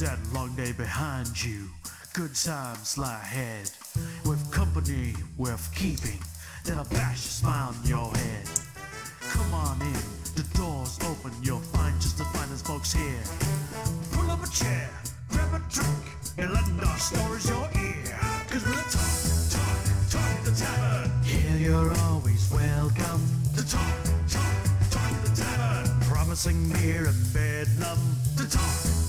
that long day behind you. Good times lie ahead. With company worth keeping, that'll bash a smile on your head. Come on in, the door's open, you'll find just the finest folks here. Pull up a chair, grab a drink, and lend our stories your ear. Cause we'll talk, talk, talk at the tavern. Here you're always welcome. To talk, talk, talk the tavern. Promising beer and bedlam. To talk, talk, talk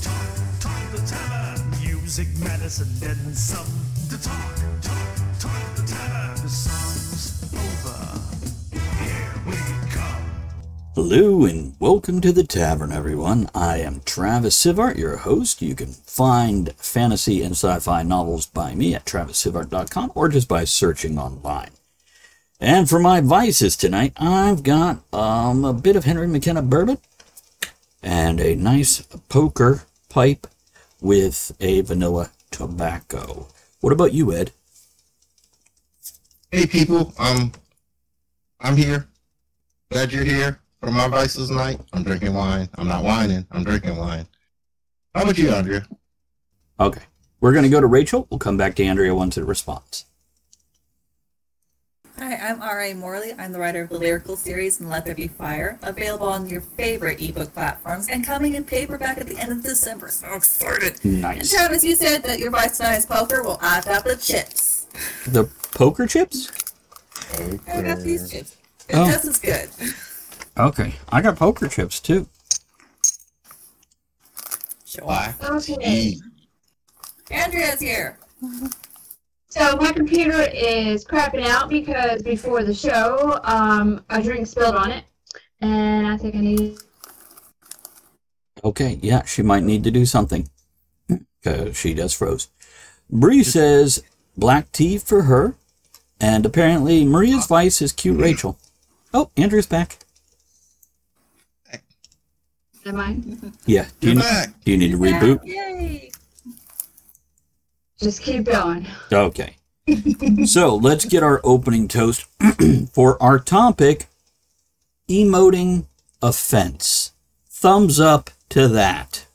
the tavern. Music, medicine, and some. To talk, talk, talk the tavern. The song's over. Hello and welcome to the tavern, everyone. I am Travis Sivart, your host. You can find fantasy and sci-fi novels by me at travissivart.com or just by searching online. And for my vices tonight, I've got um, a bit of Henry McKenna bourbon and a nice poker pipe with a vanilla tobacco. What about you, Ed? Hey people, um, I'm here. Glad you're here for my vices night. I'm drinking wine. I'm not whining. I'm drinking wine. How about you, Andrea? Okay, we're going to go to Rachel. We'll come back to Andrea once it responds. Hi, I'm R.A. Morley. I'm the writer of the lyrical series and Let There Be Fire, available on your favorite ebook platforms and coming in paperback at the end of December. So excited! And Nice. Travis, you said that your vice is poker. Well, I've got the chips. The poker chips? I got these chips. It's Oh. as good. Okay, I got poker chips too. Off. Okay. Andrea's here. So my computer is crapping out because before the show, um, a drink spilled on it, and I think I need. Okay, yeah, she might need to do something. Because she does froze. Bree says black tea for her. And apparently Maria's vice is cute Rachel. Oh, Andrew's back. Am I? Yeah. Do you, You're back. do you need to reboot? Yay! Just keep going. Okay. so let's get our opening toast for our topic emoting offense. Thumbs up to that.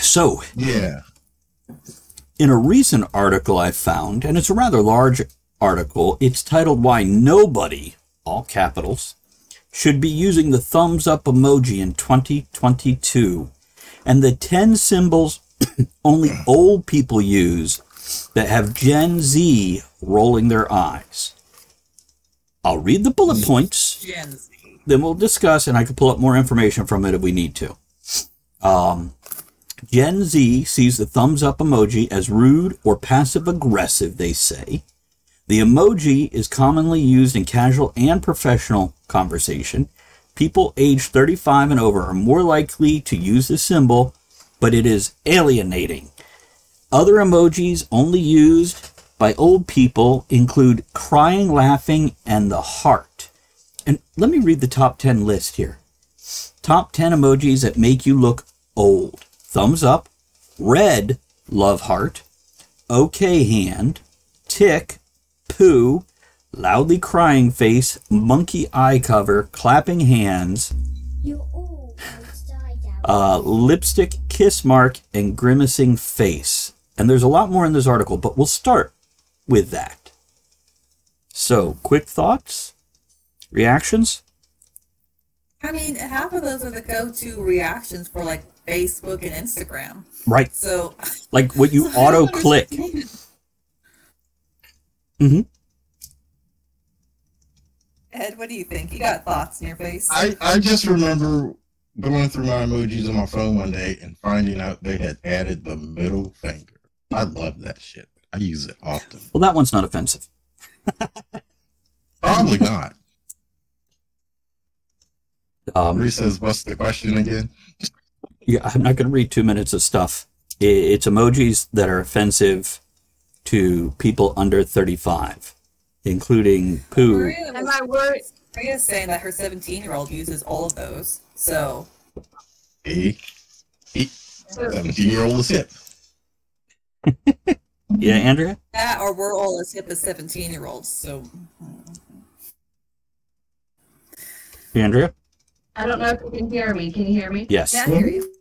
So, Yeah. in a recent article I found, and it's a rather large article, it's titled Why Nobody, all capitals, should be using the thumbs up emoji in 2022. And the 10 symbols only old people use that have Gen Z rolling their eyes. I'll read the bullet points Gen Z. then we'll discuss, and I can pull up more information from it if we need to. Um, Gen Z sees the thumbs up emoji as rude or passive aggressive, they say. The emoji is commonly used in casual and professional conversation. People aged 35 and over are more likely to use this symbol, but it is alienating. Other emojis only used by old people include crying, laughing, and the heart. And let me read the top 10 list here. Top 10 emojis that make you look old. Thumbs up, red, love heart, okay hand, tick, poo, loudly crying face, monkey eye cover, clapping hands, You all almost died out. uh, lipstick, kiss mark, and grimacing face. And there's a lot more in this article, but we'll start with that. So, quick thoughts? Reactions? I mean, half of those are the go-to reactions for like Facebook and Instagram. Right. So Like what you I don't auto click. Understand. hmm Ed, what do you think? You got thoughts in your face? I, I just remember going through my emojis on my phone one day and finding out they had added the middle finger. I love that shit. I use it often. Well, that one's not offensive. Probably not. Um, Bree says, what's the question again? yeah, I'm not going to read two minutes of stuff. It's emojis that are offensive to people under 35, including poo. Maria Am was- I worried? Maria's saying that her 17 year old uses all of those. So A, a 17 year old is hip. Yeah, Andrea? that, or we're all as hip as 17 year olds. So Andrea? I don't know if you can hear me. Can you hear me? Yes. Yeah, I hear you.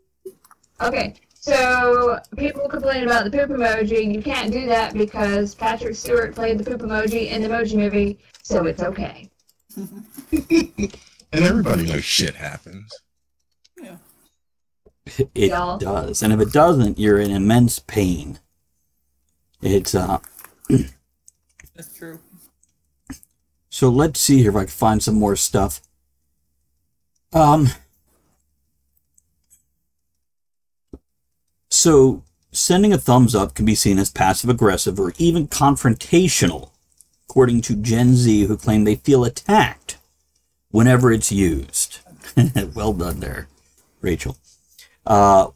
Okay. So people complain about the poop emoji. You can't do that because Patrick Stewart played the poop emoji in the Emoji Movie, so it's okay. and everybody knows shit happens. Yeah. It Y'all. does. And if it doesn't, you're in immense pain. It's uh That's true. so let's see here if I can find some more stuff. Um So sending a thumbs up can be seen as passive aggressive or even confrontational, according to Gen Z who claim they feel attacked whenever it's used. well done there, Rachel. Uh,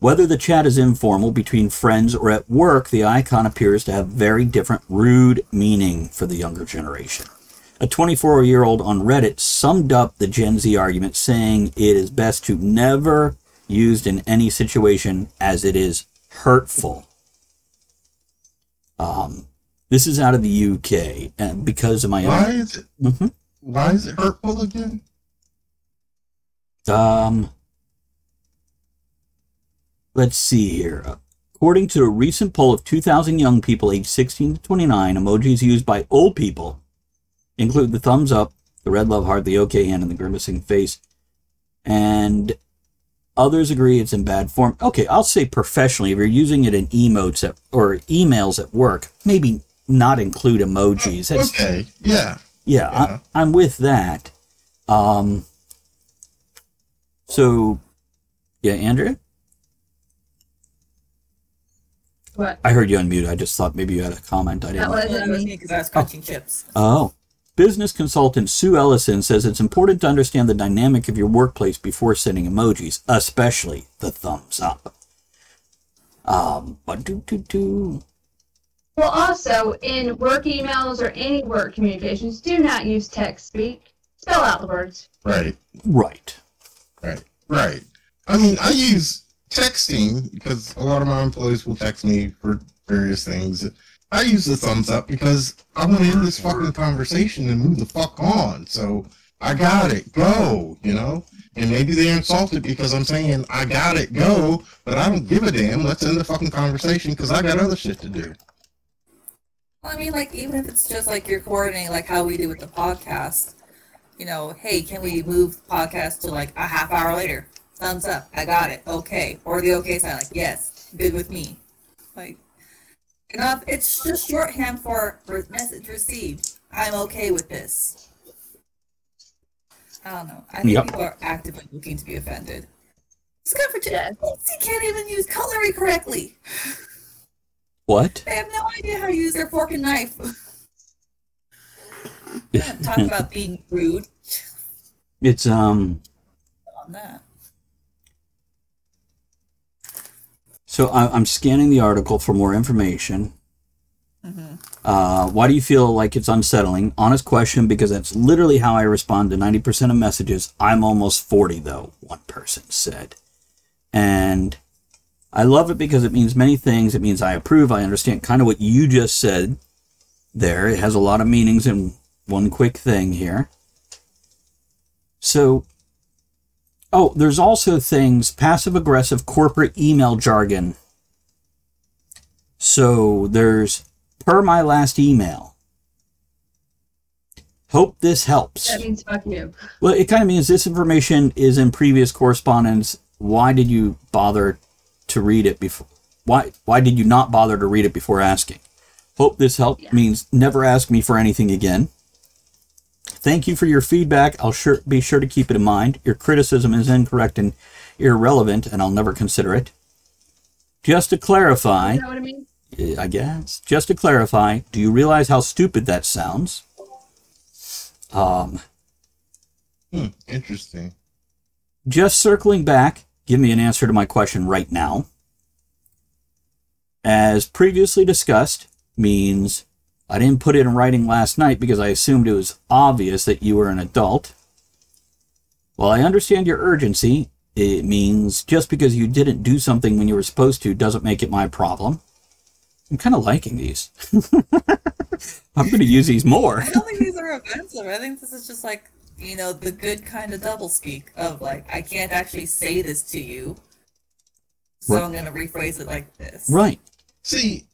whether the chat is informal between friends or at work, the icon appears to have very different rude meaning for the younger generation. A 24 year old on Reddit summed up the Gen Z argument saying it is best to never used in any situation as it is hurtful. Um, this is out of the UK, and because of my Why own. is it? Mhm. Why is it hurtful again? Um, let's see here. According to a recent poll of 2,000 young people aged 16 to 29, emojis used by old people include the thumbs up, the red love heart, the okay hand, and the grimacing face. And others agree it's in bad form. Okay, I'll say professionally, if you're using it in emotes at, or emails at work, maybe not include emojis. That's, Okay, yeah. yeah, Yeah. I, I'm with that. Um, so, yeah, Andrea, What? I heard you unmute. I just thought maybe you had a comment. I didn't. That was me because I was crunching chips. Oh. Business consultant Sue Ellison says it's important to understand the dynamic of your workplace before sending emojis, especially the thumbs up. Um, but do do do. Well, also in work emails or any work communications, do not use text speak. Spell out the words. Right, Right. right, right. I mean, I use texting because a lot of my employees will text me for various things. I use the thumbs up because I want to end this fucking conversation and move the fuck on. So I got it, go, you know? And maybe they're insulted because I'm saying I got it, go, but I don't give a damn. Let's end the fucking conversation because I got other shit to do. Well, I mean, like, even if it's just like you're coordinating, like how we do with the podcast, you know, hey, can we move the podcast to like a half hour later? Thumbs up, I got it, okay. Or the okay sign, like, yes, good with me. Like, know, it's just shorthand for message received. I'm okay with this. I don't know. I think Yep. people are actively looking to be offended. It's good for Yes. They can't even use cutlery correctly. What? They have no idea how to use their fork and knife. Talk about being rude It's um. on that. So I, I'm scanning the article for more information. Uh, why do you feel like it's unsettling? Honest question, because that's literally how I respond to 90% of messages. I'm almost 40, though, one person said. And I love it because it means many things. It means I approve. I understand kind of what you just said there. It has a lot of meanings in one quick thing here. So, oh, there's also things passive aggressive corporate email jargon. So there's per my last email. Hope this helps. That means fuck you. Well, it kind of means this information is in previous correspondence. Why did you bother to read it before? Why why did you not bother to read it before asking? Hope this helped Yeah. means never ask me for anything again. Thank you for your feedback. I'll sure be sure to keep it in mind. Your criticism is incorrect and irrelevant, and I'll never consider it. Just to clarify, You know what I mean? I guess. Just to clarify, do you realize how stupid that sounds? Um, Hmm, interesting. just circling back, give me an answer to my question right now. As previously discussed, means I didn't put it in writing last night because I assumed it was obvious that you were an adult. While I understand your urgency, it means just because you didn't do something when you were supposed to doesn't make it my problem. I'm kind of liking these. I'm going to use these more. I don't think these are offensive. I think this is just like you know, the good kind of doublespeak of like, I can't actually say this to you, so Right. I'm gonna rephrase it like this. Right. See,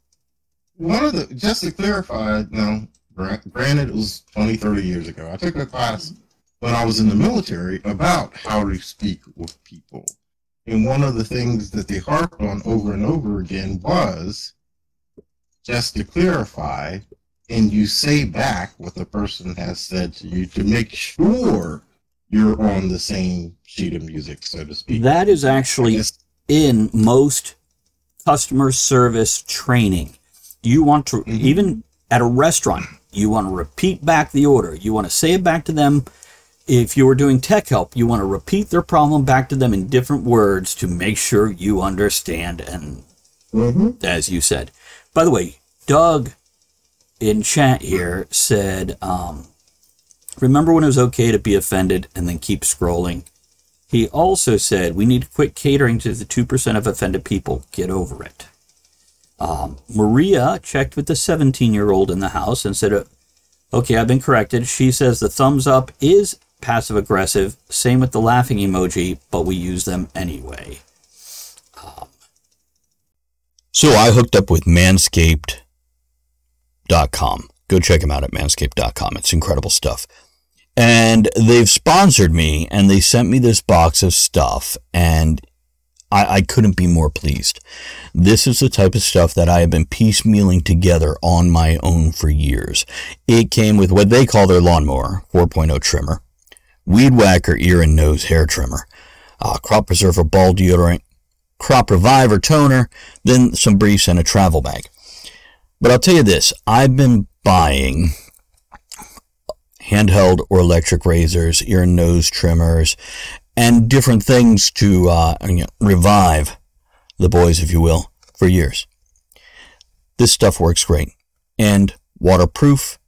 one of the just to clarify, now, gra- granted, it was 20, 30 years ago. I took a class when I was in the military about how to speak with people. And one of the things that they harped on over and over again was just to clarify, and you say back what the person has said to you to make sure you're on the same sheet of music, so to speak. That is actually in most customer service training. You want to, Mhm. even at a restaurant, you want to repeat back the order. You want to say it back to them. If you were doing tech help, you want to repeat their problem back to them in different words to make sure you understand. And Mhm. as you said, by the way, Doug in chat here said, um, remember when it was okay to be offended and then keep scrolling? He also said, we need to quit catering to the 2% of offended people. Get over it. Um, Maria checked with the 17 year old in the house and said, okay, I've been corrected. She says the thumbs up is passive aggressive. Same with the laughing emoji, but we use them anyway. Um, so I hooked up with Manscaped.com. Go check them out at manscaped.com. It's incredible stuff and they've sponsored me and they sent me this box of stuff and I, I couldn't be more pleased. This is the type of stuff that I have been piecemealing together on my own for years. It came with what they call their lawnmower 4.0 trimmer, weed whacker ear and nose hair trimmer, uh, crop preserver ball deodorant, crop reviver toner, then some briefs and a travel bag. But I'll tell you this, I've been buying handheld or electric razors, ear and nose trimmers, and different things to uh, you know, revive the boys, if you will, for years. This stuff works great and waterproof,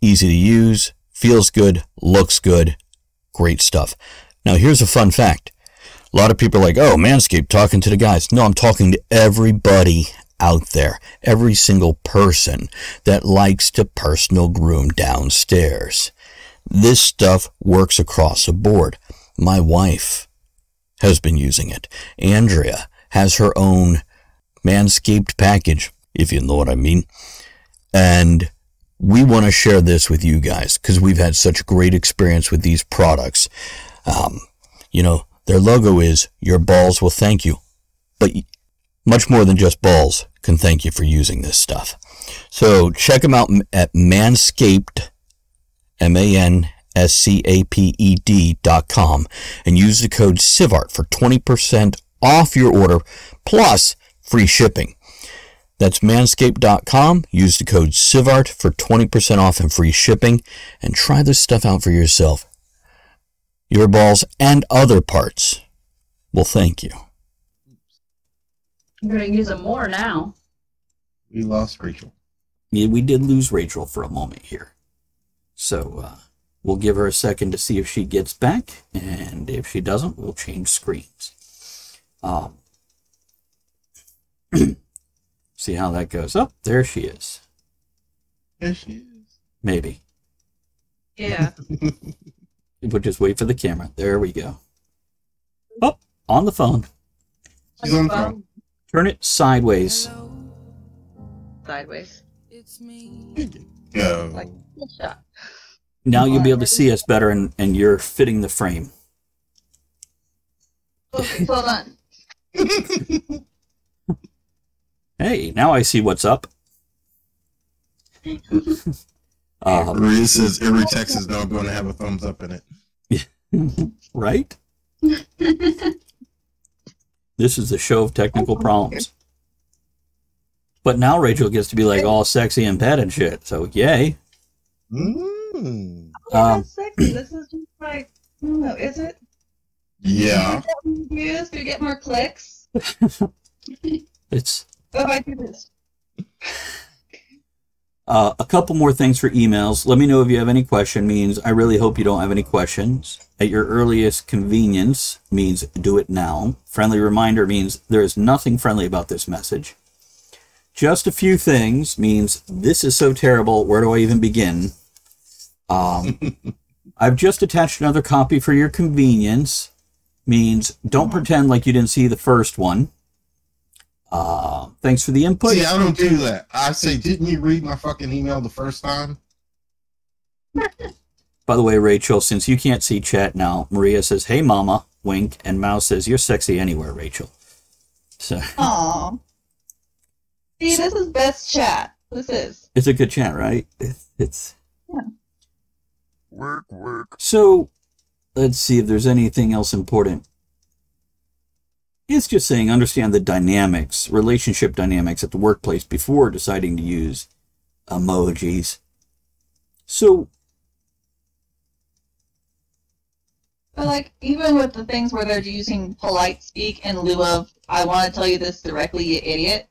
easy to use, feels good, looks good, great stuff. Now, here's a fun fact. A lot of people are like, oh, Manscaped talking to the guys. No, I'm talking to everybody out there, every single person that likes to personal groom downstairs. This stuff works across the board. My wife has been using it. Andrea has her own Manscaped package, if you know what I mean. And we want to share this with you guys because we've had such great experience with these products. Um, you know, their logo is Your Balls Will Thank You. But much more than just balls can thank you for using this stuff. So check them out at Manscaped, M-A-N-S-C-A-P-E-D dot com and use the code SIVART for 20% off your order plus free shipping. That's manscaped.com. Use the code SIVART for 20% off and free shipping and try this stuff out for yourself. Your balls and other parts will thank you. I'm gonna use them more now. We lost Rachel. Yeah, we did lose Rachel for a moment here. So uh, we'll give her a second to see if she gets back, and if she doesn't, we'll change screens. Um, see how that goes. Oh, there she is. There she is. Maybe. Yeah. We'll just wait for the camera. There we go. Oh, on the phone. She's on the phone. Turn it sideways. Sideways. It's me. Go. Like good shot. Now you'll be able to see us better, and, and you're fitting the frame. Hold on. Hey, now I see what's up. um, Maria says every text is now going to have a thumbs up in it. right? this is the show of technical problems. But now Rachel gets to be like all sexy and pet and shit. So yay. Mm. Yeah, Um, that's sexy. This is just like, I don't know, is it? Yeah. Is that what we use to get more clicks? It's Oh, I do this. uh, a couple more things for emails. Let me know if you have any question. Means I really hope you don't have any questions. At your earliest convenience means do it now. Friendly reminder means there is nothing friendly about this message. Just a few things means this is so terrible. Where do I even begin? Um, I've just attached another copy for your convenience. Means don't pretend like you didn't see the first one. Uh, thanks for the input. See, I don't do that. I say, didn't you read my fucking email the first time? By the way, Rachel, since you can't see chat now, Maria says, "Hey, Mama," wink, and Mouse says, "You're sexy anywhere, Rachel." So Aw. See, this is best chat. This is. it's a good chat, right? It's, it's Yeah. Work, work. so. Let's see if there's anything else important. It's just saying understand the dynamics, relationship dynamics at the workplace before deciding to use emojis. So But like, even with the things where they're using polite speak in lieu of "I want to tell you this directly, you idiot."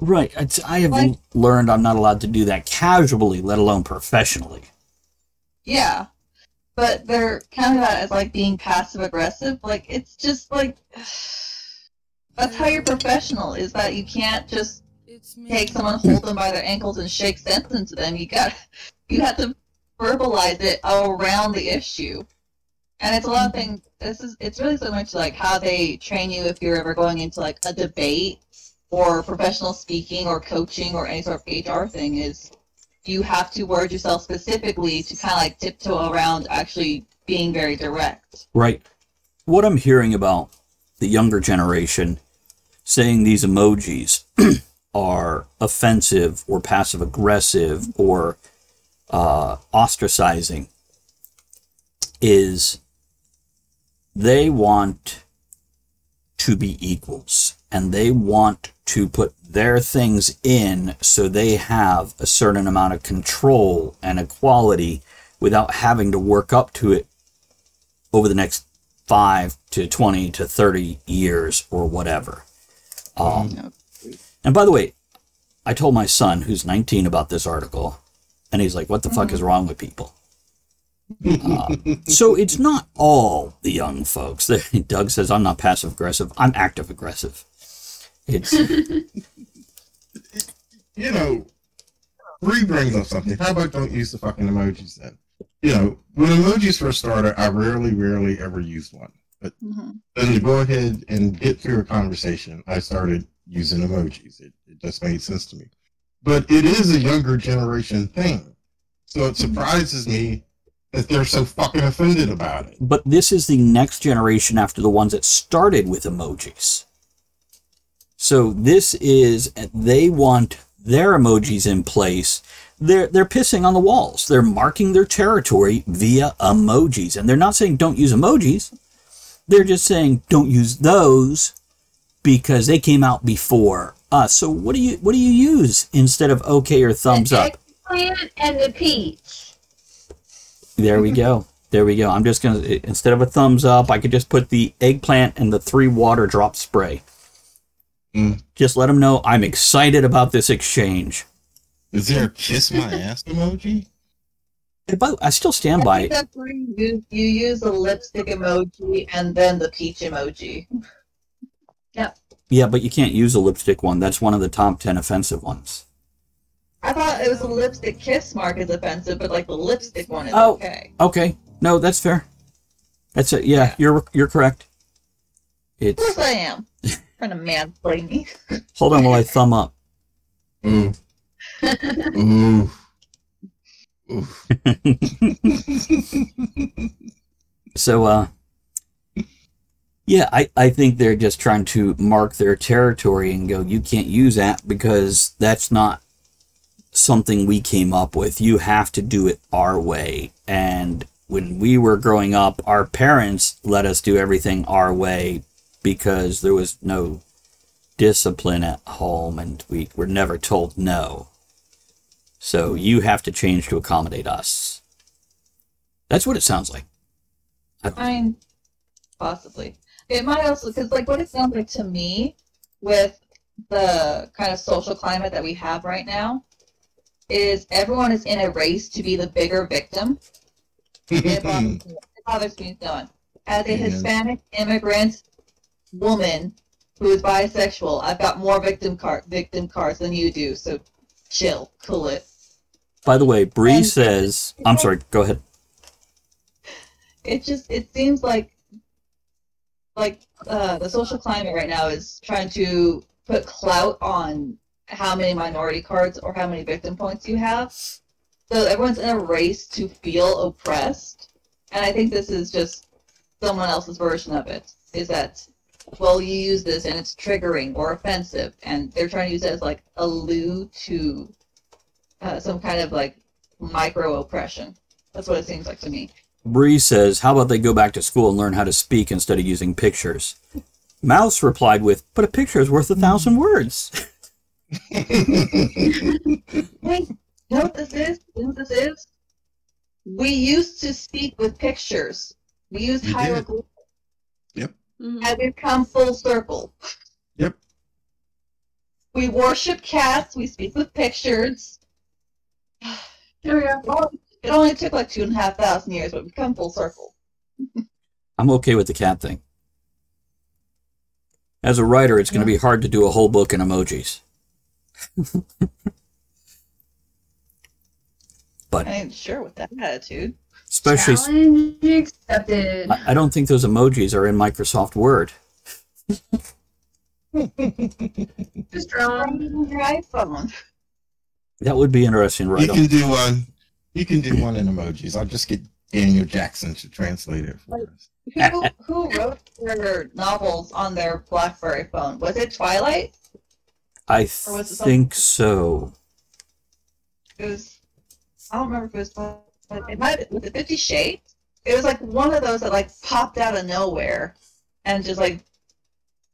Right. It's, I have Like- learned I'm not allowed to do that casually, let alone professionally. Yeah. But they're counting that as like being passive aggressive. Like it's just like that's how you're professional. Is that you can't just take someone, hold them by their ankles, and shake sense into them. You got you have to verbalize it around the issue. And it's a lot of mm-hmm. things. This is it's really so much like how they train you if you're ever going into like a debate or professional speaking or coaching or any sort of HR thing is you have to word yourself specifically to kind of like tiptoe around actually being very direct. Right. What I'm hearing about the younger generation saying these emojis are offensive or passive aggressive or uh, ostracizing is they want to be equals and they want to put their things in so they have a certain amount of control and equality without having to work up to it over the next 5 to 20 to 30 years or whatever. Um, and by the way, I told my son, who's 19, about this article, and he's like, What the fuck is wrong with people? Uh, so it's not all the young folks. Doug says, I'm not passive aggressive, I'm active aggressive. It's you know, Bree brings up something. How about don't use the fucking emojis then? You know, when emojis first started, I rarely, rarely ever used one. But Mhm. then to go ahead and get through a conversation, I started using emojis. It, it just made sense to me. But it is a younger generation thing. So it surprises me that they're so fucking offended about it. but this is the next generation after the ones that started with emojis. So this is they want their emojis in place. They're they're pissing on the walls. They're marking their territory via emojis, and they're not saying don't use emojis. They're just saying don't use those because they came out before us. So what do you what do you use instead of okay or thumbs the up? eggplant and the peach. There we go. There we go. I'm just gonna instead of a thumbs up, I could just put the eggplant and the three water drop spray. Mm. Just let them know I'm excited about this exchange. Is there a kiss my ass emoji? And by the way, I still stand I by think it. that's where you use, you use the lipstick emoji and then the peach emoji. Yep. Yeah, but you can't use a lipstick one. That's one of the top ten offensive ones. I thought it was a lipstick kiss mark is offensive, but like the lipstick one is Oh. okay. Okay, no, that's fair. That's it. Yeah, Yeah. you're you're correct. Of course It's I am. Trying to mansplain me. hold on while I thumb up. Ooh. Ooh. Ooh. So, uh, yeah, I, I think they're just trying to mark their territory and go, you can't use that because that's not something we came up with. You have to do it our way. And when we were growing up, our parents let us do everything our way because there was no discipline at home and we were never told no. So you have to change to accommodate us. That's what it sounds like. I mean, possibly. It might also because like what it sounds like to me with the kind of social climate that we have right now is everyone is in a race to be the bigger victim. It bothers me. It bothers me so. As a Hispanic immigrant woman who is bisexual, I've got more victim card victim cards than you do. So chill, cool it. By the way, Bree And- says, I'm sorry, go ahead. it just it seems like like uh, the social climate right now is trying to put clout on how many minority cards or how many victim points you have. So everyone's in a race to feel oppressed, and I think this is just someone else's version of it. Is that well, you use this and it's triggering or offensive, and they're trying to use it as like a lure to uh, some kind of like micro oppression. That's what it seems like to me. Bree says, How about they go back to school and learn how to speak instead of using pictures? Mouse replied with, But a picture is worth a thousand words. Hey, you know what this is? You know what this is? We used to speak with pictures. We used We did. hieroglyphs, Mhm. and we've come full circle. Yep. We worship cats. We speak with pictures. There we go. It only took like two and a half thousand years, but we've come full circle. I'm okay with the cat thing. As a writer, it's going to be hard to do a whole book in emojis. but I ain't sure with that attitude. Especially, Challenge accepted. I I don't think those emojis are in Microsoft Word. Just wrong. Your iPhone. That would be interesting, right? You right? can do one. You can do one in emojis. I'll just get Daniel Jackson to translate it for us. Who who wrote their novels on their BlackBerry phone? Was it Twilight? I it think so. It was. I don't remember if it was. Twilight. It might. Was it Fifty Shades? It was like one of those that like popped out of nowhere, and just like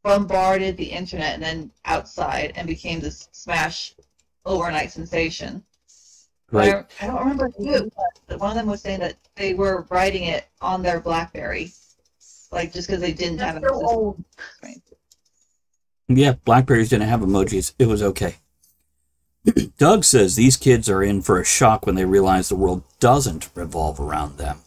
bombarded the internet and then outside and became this smash overnight sensation. Right. I, I don't remember who. But one of them was saying that they were writing it on their BlackBerry, like just because they didn't have an so old. screen. Yeah, Blackberries didn't have emojis. It was okay. Doug says these kids are in for a shock when they realize the world doesn't revolve around them.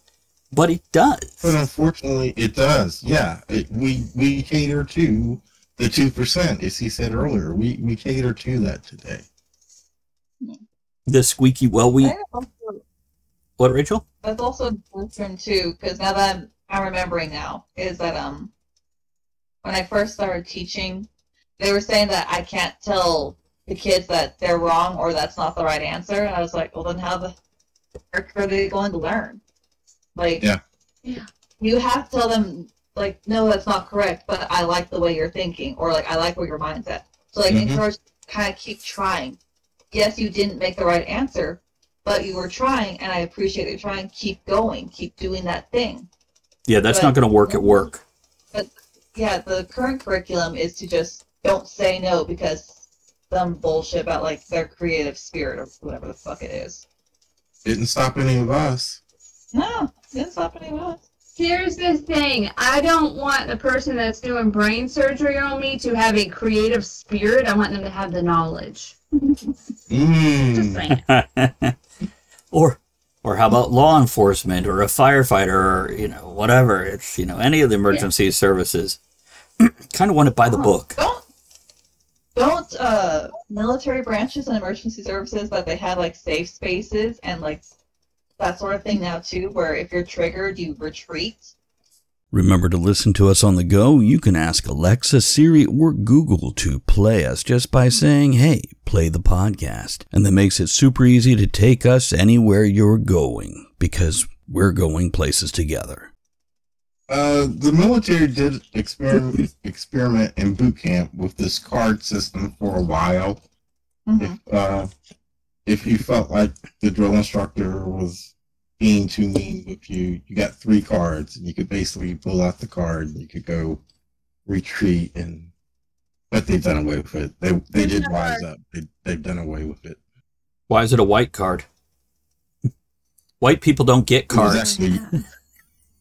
But it does. But unfortunately, it does. Yeah, it, we we cater to the two percent, as he said earlier. We we cater to that today. The squeaky well we also- what Rachel? That's also different too, because now that I'm, I'm remembering now, is that um, when I first started teaching, they were saying that I can't tell the kids that they're wrong or that's not the right answer, and I was like, well, then how the heck are they going to learn? Like, Yeah. Yeah. you have to tell them like, no, that's not correct, but I like the way you're thinking, or like, I like where your mind's at. So like, Mhm. encourage, kind of keep trying. Yes, you didn't make the right answer, but you were trying, and I appreciate it. Trying, keep going, keep doing that thing. Yeah, that's But- not going to work at work. But yeah, the current curriculum is to just don't say no because some bullshit about like their creative spirit or whatever the fuck it is. Didn't stop any of us. No, didn't stop any of us. Here's the thing. I don't want the person that's doing brain surgery on me to have a creative spirit. I want them to have the knowledge. Just Mm. saying. or or how about law enforcement or a firefighter or you know whatever it's you know any of the emergency services kind of want it by the book Don't uh military branches and emergency services that they have like safe spaces and like that sort of thing now too, where if you're triggered you retreat. Remember to listen to us on the go? You can ask Alexa, Siri, or Google to play us just by saying, hey, play the podcast. And that makes it super easy to take us anywhere you're going because we're going places together. Uh, the military did experiment experiment in boot camp with this card system for a while. Mhm. If uh, if you felt like the drill instructor was being too mean with you, you got three cards, and you could basically pull out the card, and you could go retreat, and but they've done away with it. They they did wise up. They they've done away with it. why is it a white card white people don't get cards actually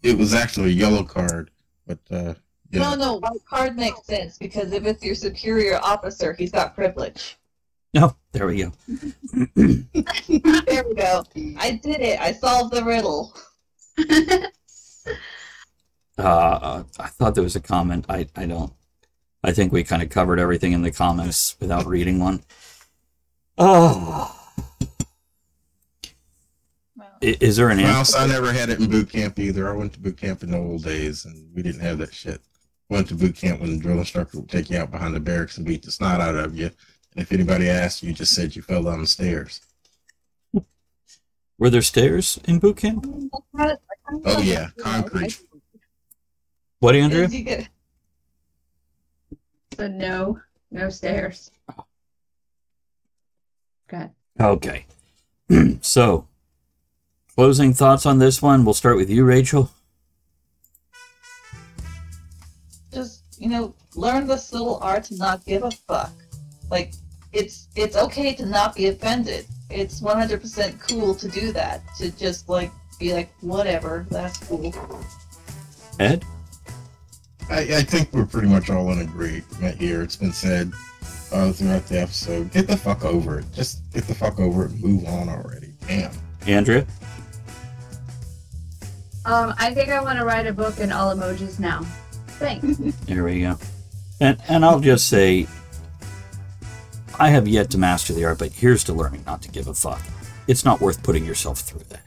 it was actually a yellow card, but uh, yeah. No, no, white card makes sense because if it's your superior officer, he's got privilege. no there we go There we go. I did it. I solved the riddle. uh, i thought there was a comment i, I don't i think we kind of covered everything in the comments without reading one oh I- Is there an answer? I never had it in boot camp either. I went to boot camp in the old days, and we didn't have that shit. Went to boot camp when the drill instructor would take you out behind the barracks and beat the snot out of you. And if anybody asked, you just said you fell down the stairs. Were there stairs in boot camp? Oh yeah, concrete. What, Andrea? You get- So no, no stairs. Okay. Okay. so, closing thoughts on this one. We'll start with you, Rachel. just you know learn this little art to not give a fuck like it's it's okay to not be offended it's 100% cool to do that to just like be like whatever that's cool Ed? I, I think we're pretty much all in agreement here. It's been said uh, throughout the episode. Get the fuck over it. Just get the fuck over it move on already. Damn. Andrea? Um, I think I want to write a book in all emojis now. Thanks. There we go. And and I'll just say I have yet to master the art, but here's to learning not to give a fuck. It's not worth putting yourself through that.